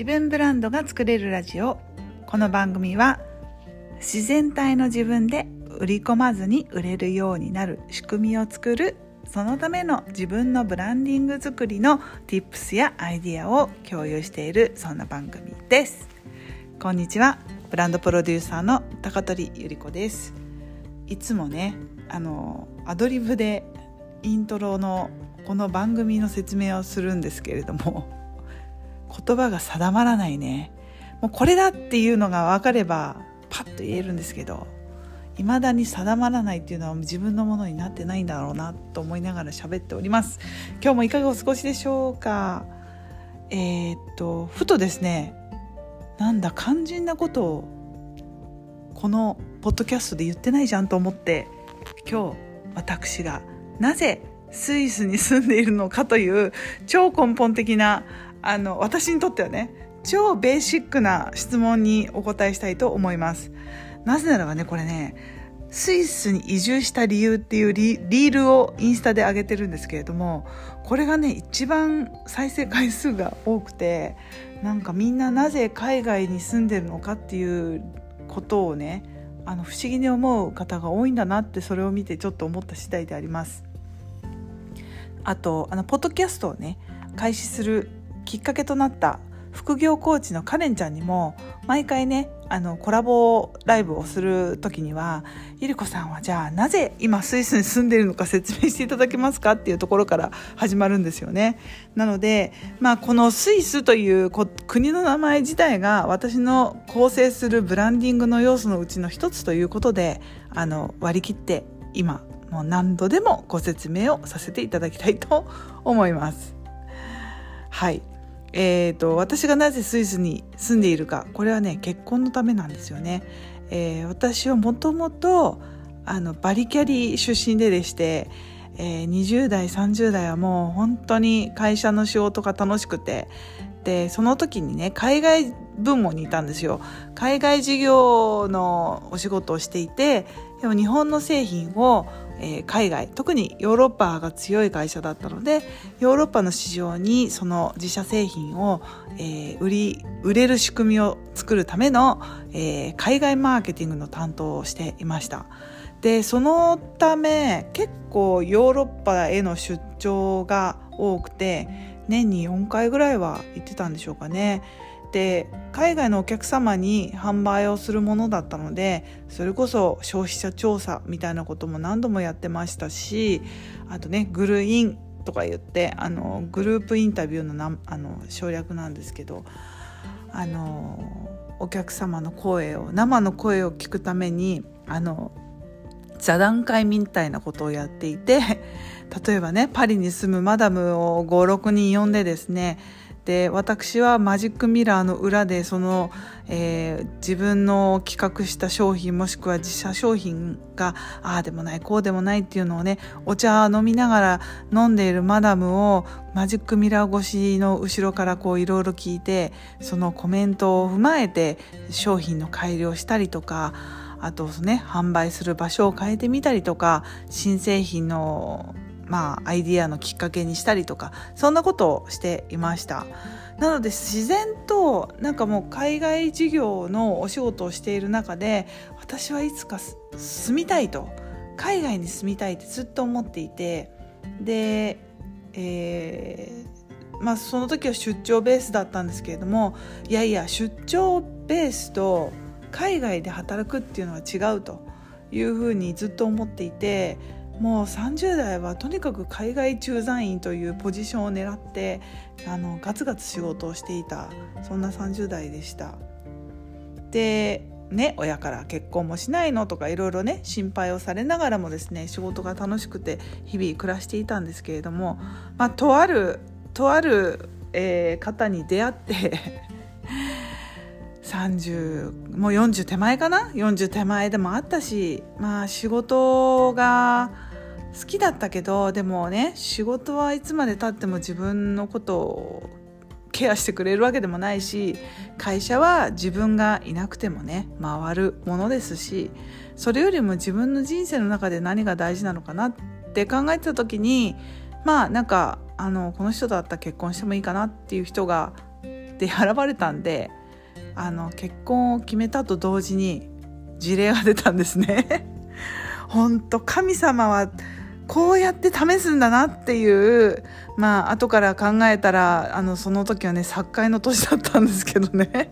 自分ブランドが作れるラジオ。この番組は自然体の自分で売り込まずに売れるようになる仕組みを作るそのための自分のブランディング作りの Tips やアイディアを共有しているそんな番組です。こんにちは。ブランドプロデューサーの高取ゆり子です。いつもねあのアドリブでイントロのこの番組の説明をするんですけれども言葉が定まらないね。もうこれだっていうのが分かればパッと言えるんですけど未だに定まらないっていうのは自分のものになってないんだろうなと思いながら喋っております。今日もいかがお過ごしでしょうか？えー、っとふとですねなんだ肝心なことをこのポッドキャストで言ってないじゃんと思って今日私がなぜスイスに住んでいるのかという超根本的なあの私にとってはね超ベーシックな質問にお答えしたいと思います。なぜならばねこれねスイスに移住した理由っていうリールをインスタで上げてるんですけれどもこれがね一番再生回数が多くてなんかみんななぜ海外に住んでるのかっていうことをねあの不思議に思う方が多いんだなってそれを見てちょっと思った次第であります。あとあのポッドキャストをね開始するきっかけとなった副業コーチのカレンちゃんにも毎回ねあのコラボライブをする時には「ゆり子さんはじゃあなぜ今スイスに住んでいるのか説明していただけますか?」っていうところから始まるんですよね。なので、まあ、このスイスという国の名前自体が私の構成するブランディングの要素のうちの一つということであの割り切って今もう何度でもご説明をさせていただきたいと思います。はいえーと、私がなぜスイスに住んでいるかこれはね結婚のためなんですよね。えー、私はもともとバリキャリ出身ででして、えー、20代30代はもう本当に会社の仕事が楽しくてでその時にね海外部門にいたんですよ海外事業のお仕事をしていてでも日本の製品をえー、海外特にヨーロッパが強い会社だったのでヨーロッパの市場にその自社製品を、えー、売り売れる仕組みを作るための、えー、海外マーケティングの担当をしていました。でそのため結構ヨーロッパへの出張が多くて年に4回ぐらいは行ってたんでしょうかね。って海外のお客様に販売をするものだったのでそれこそ消費者調査みたいなことも何度もやってましたしあとねグルインとか言ってあのグループインタビューのなあの省略なんですけどあのお客様の声を生の声を聞くためにあの座談会みたいなことをやっていて例えばねパリに住むマダムを56人呼んでですねで私はマジックミラーの裏でその、えー、自分の企画した商品もしくは自社商品がああでもないこうでもないっていうのをねお茶飲みながら飲んでいるマダムをマジックミラー越しの後ろからこういろいろ聞いてそのコメントを踏まえて商品の改良したりとかあとね販売する場所を変えてみたりとか新製品のまあ、アイディアのきっかけにしたりとかそんなことをしていました。なので自然となんかもう海外事業のお仕事をしている中で私はいつか住みたいと。海外に住みたいってずっと思っていて。で、えー、まあ、その時は出張ベースだったんですけれどもいやいや出張ベースと海外で働くっていうのは違うというふうにずっと思っていてもう30代はとにかく海外駐在員というポジションを狙ってあのガツガツ仕事をしていたそんな30代でした。でね親から結婚もしないのとかいろいろね心配をされながらもですね仕事が楽しくて日々暮らしていたんですけれども、まあ、とあるとある、えー、方に出会って 30もう40手前かな？40手前でもあったしまあ仕事が好きだったけどでもね仕事はいつまでたっても自分のことをケアしてくれるわけでもないし会社は自分がいなくてもね回るものですしそれよりも自分の人生の中で何が大事なのかなって考えてた時にまあなんかあのこの人だったら結婚してもいいかなっていう人がで選ばれたんであの結婚を決めたと同時に事例が出たんですね。本当神様はこうやって試すんだなっていうまあ後から考えたらあのその時はね作界の年だったんですけどね。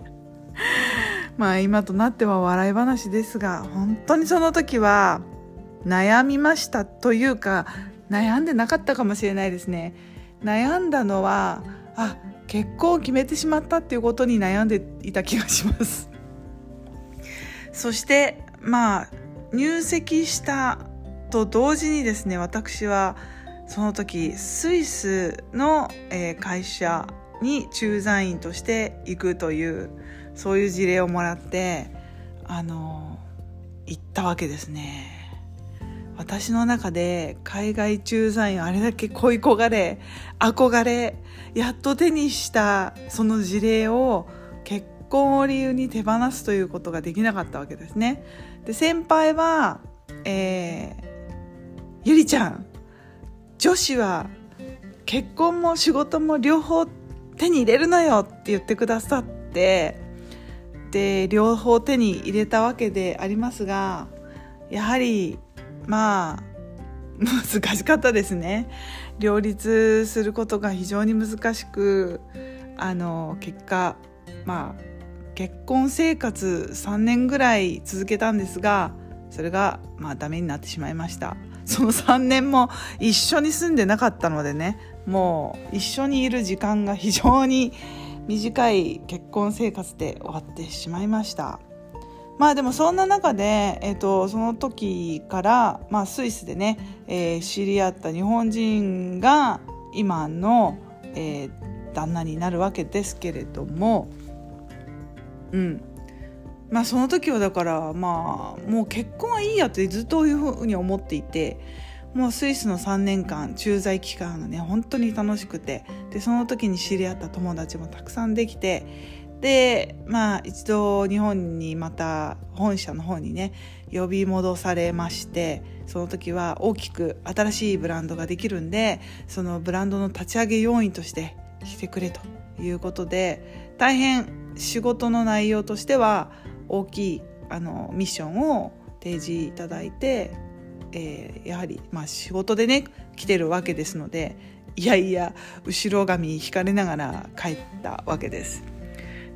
まあ今となっては笑い話ですが本当にその時は悩みましたというか悩んでなかったかもしれないですね。悩んだのはあ結婚を決めてしまったっていうことに悩んでいた気がします。そしてまあ入籍したと同時にですね私はその時スイスの、え会社に駐在員として行くというそういう事例をもらってあの行ったわけですね。私の中で海外駐在員あれだけ恋焦がれ憧れやっと手にしたその事例を結婚を理由に手放すということができなかったわけですね。で先輩は、えー、ゆりちゃん女子は結婚も仕事も両方手に入れるのよって言ってくださってで両方手に入れたわけでありますがやはりまあ 難しかったですね。両立することが非常に難しくあの結果まあ結婚生活3年ぐらい続けたんですがそれがまあダメになってしまいました。その3年も一緒に住んでなかったのでねもう一緒にいる時間が非常に短い結婚生活で終わってしまいました。まあでもそんな中で、えーと、その時から、まあ、スイスでね、えー、知り合った日本人が今の、えー、旦那になるわけですけれどもうん。まあその時はだからまあもう結婚はいいやってずっというふうに思っていてもうスイスの3年間駐在期間がね本当に楽しくてでその時に知り合った友達もたくさんできてでまあ一度日本にまた本社の方にね呼び戻されましてその時は大きく新しいブランドができるんでそのブランドの立ち上げ要員として来てくれということで大変仕事の内容としては大きいあのミッションを提示いただいて、えー、やはり、まあ、仕事でね来てるわけですのでいやいや後ろ髪引かれながら帰ったわけです。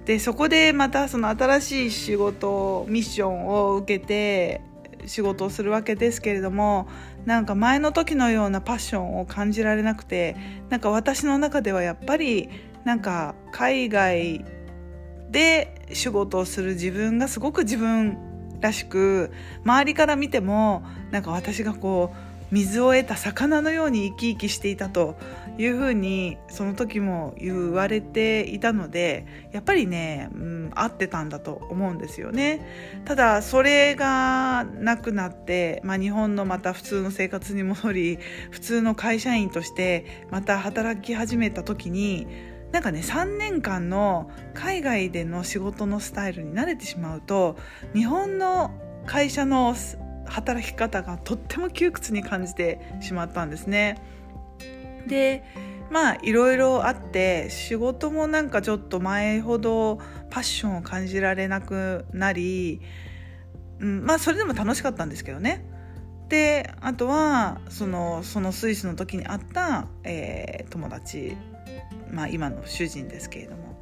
でそこでまたその新しい仕事ミッションを受けて仕事をするわけですけれどもなんか前の時のようなパッションを感じられなくてなんか私の中ではやっぱりなんか海外で仕事をする自分がすごく自分らしく周りから見てもなんか私がこう水を得た魚のように生き生きしていたというふうにその時も言われていたのでやっぱりね、うん、合ってたんだと思うんですよね。ただそれがなくなって、まあ、日本のまた普通の生活に戻り普通の会社員としてまた働き始めた時になんかね3年間の海外での仕事のスタイルに慣れてしまうと日本の会社の働き方がとっても窮屈に感じてしまったんですね。でまあいろいろあって仕事もなんかちょっと前ほどパッションを感じられなくなり、うん、まあそれでも楽しかったんですけどね。であとはそのそのスイスの時に会った、えー、友達まあ、今の主人ですけれども。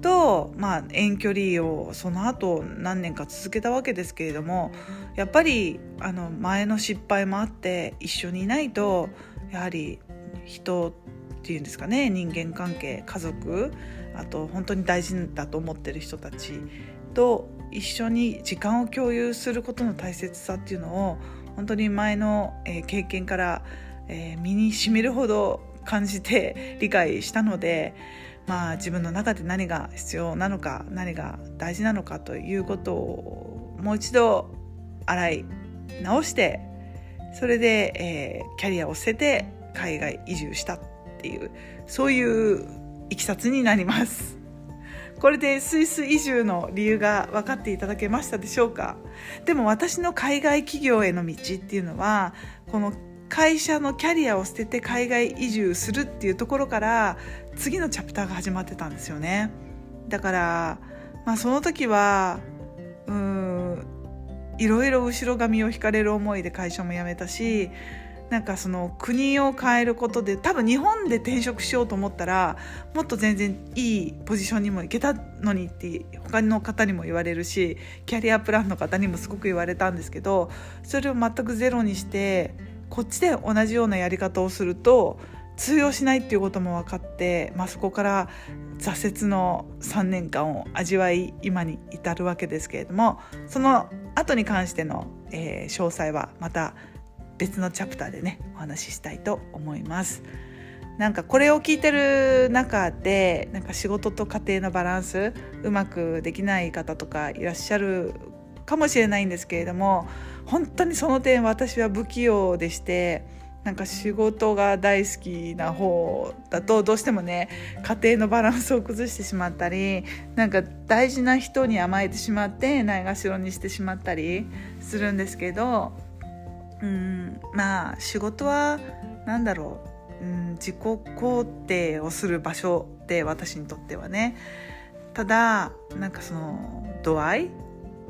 と、まあ、遠距離をその後何年か続けたわけですけれどもやっぱりあの前の失敗もあって一緒にいないとやはり人っていうんですかね人間関係家族あと本当に大事だと思ってる人たちと一緒に時間を共有することの大切さっていうのを本当に前の、経験から、身にしみるほど感じて理解したので、まあ、自分の中で何が必要なのか何が大事なのかということをもう一度洗い直してそれで、えー、キャリアを捨てて海外移住したっていうそういういきさつになります。これでスイス移住の理由が分かっていただけましたでしょうか？でも私の海外企業への道っていうのはこの会社のキャリアを捨てて海外移住するっていうところから次のチャプターが始まってたんですよね。だからまあその時はうんいろいろ後ろ髪を引かれる思いで会社も辞めたしなんかその国を変えることで多分日本で転職しようと思ったらもっと全然いいポジションにも行けたのにって他の方にも言われるしキャリアプランの方にもすごく言われたんですけどそれを全くゼロにしてこっちで同じようなやり方をすると通用しないっていうことも分かって、まあ、そこから挫折の3年間を味わい今に至るわけですけれどもその後に関しての、えー、詳細はまた別のチャプターでねお話ししたいと思います。なんかこれを聞いてる中でなんか仕事と家庭のバランスうまくできない方とかいらっしゃるかもしれないんですけれども本当にその点私は不器用でしてなんか仕事が大好きな方だとどうしてもね家庭のバランスを崩してしまったりなんか大事な人に甘えてしまってないがしろにしてしまったりするんですけどうんまあ仕事は何だろう、うん、自己肯定をする場所で私にとってはね。ただなんかその度合い、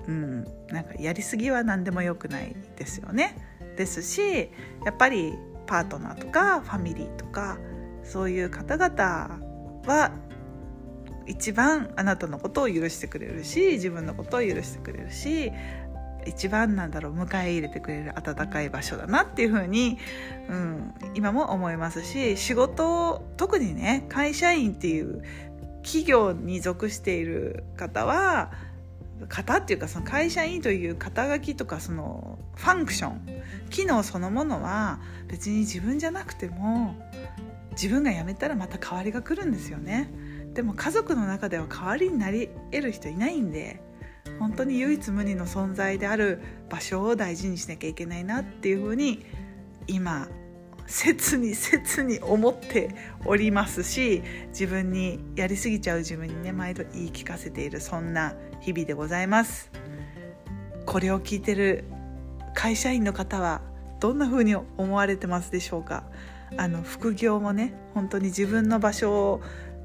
うん、なんかやりすぎは何でもよくないですよね。ですしやっぱりパートナーとかファミリーとかそういう方々は一番あなたのことを許してくれるし自分のことを許してくれるし一番なんだろう迎え入れてくれる温かい場所だなっていうふうに、うん、今も思いますし仕事特にね会社員っていう企業に属している方は方っていうかその会社員という肩書きとかそのファンクション機能そのものは別に自分じゃなくても自分が辞めたらまた代わりが来るんですよね。でも家族の中では代わりになり得る人いないんで本当に唯一無二の存在である場所を大事にしなきゃいけないなっていうふうに今切に切に思っておりますし自分にやりすぎちゃう自分にね毎度言い聞かせているそんな日々でございます。これを聞いてる会社員の方はどんな風に思われてますでしょうか？あの副業もね本当に自分の場所を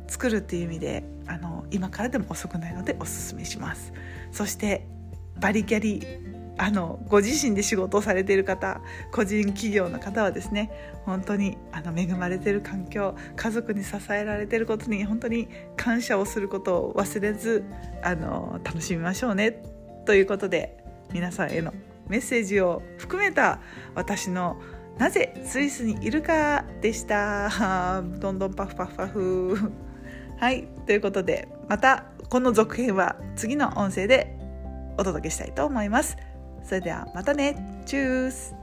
作るっていう意味であの今からでも遅くないのでおすすめします。そしてバリキャリあのご自身で仕事をされている方個人企業の方はですね本当にあの恵まれている環境家族に支えられていることに本当に感謝をすることを忘れずあの楽しみましょうねということで皆さんへのメッセージを含めた私のなぜスイスにいるかでした。どんどんパフパフパフ。はい、ということでまたこの続編は次の音声でお届けしたいと思います。それではまたね。チュース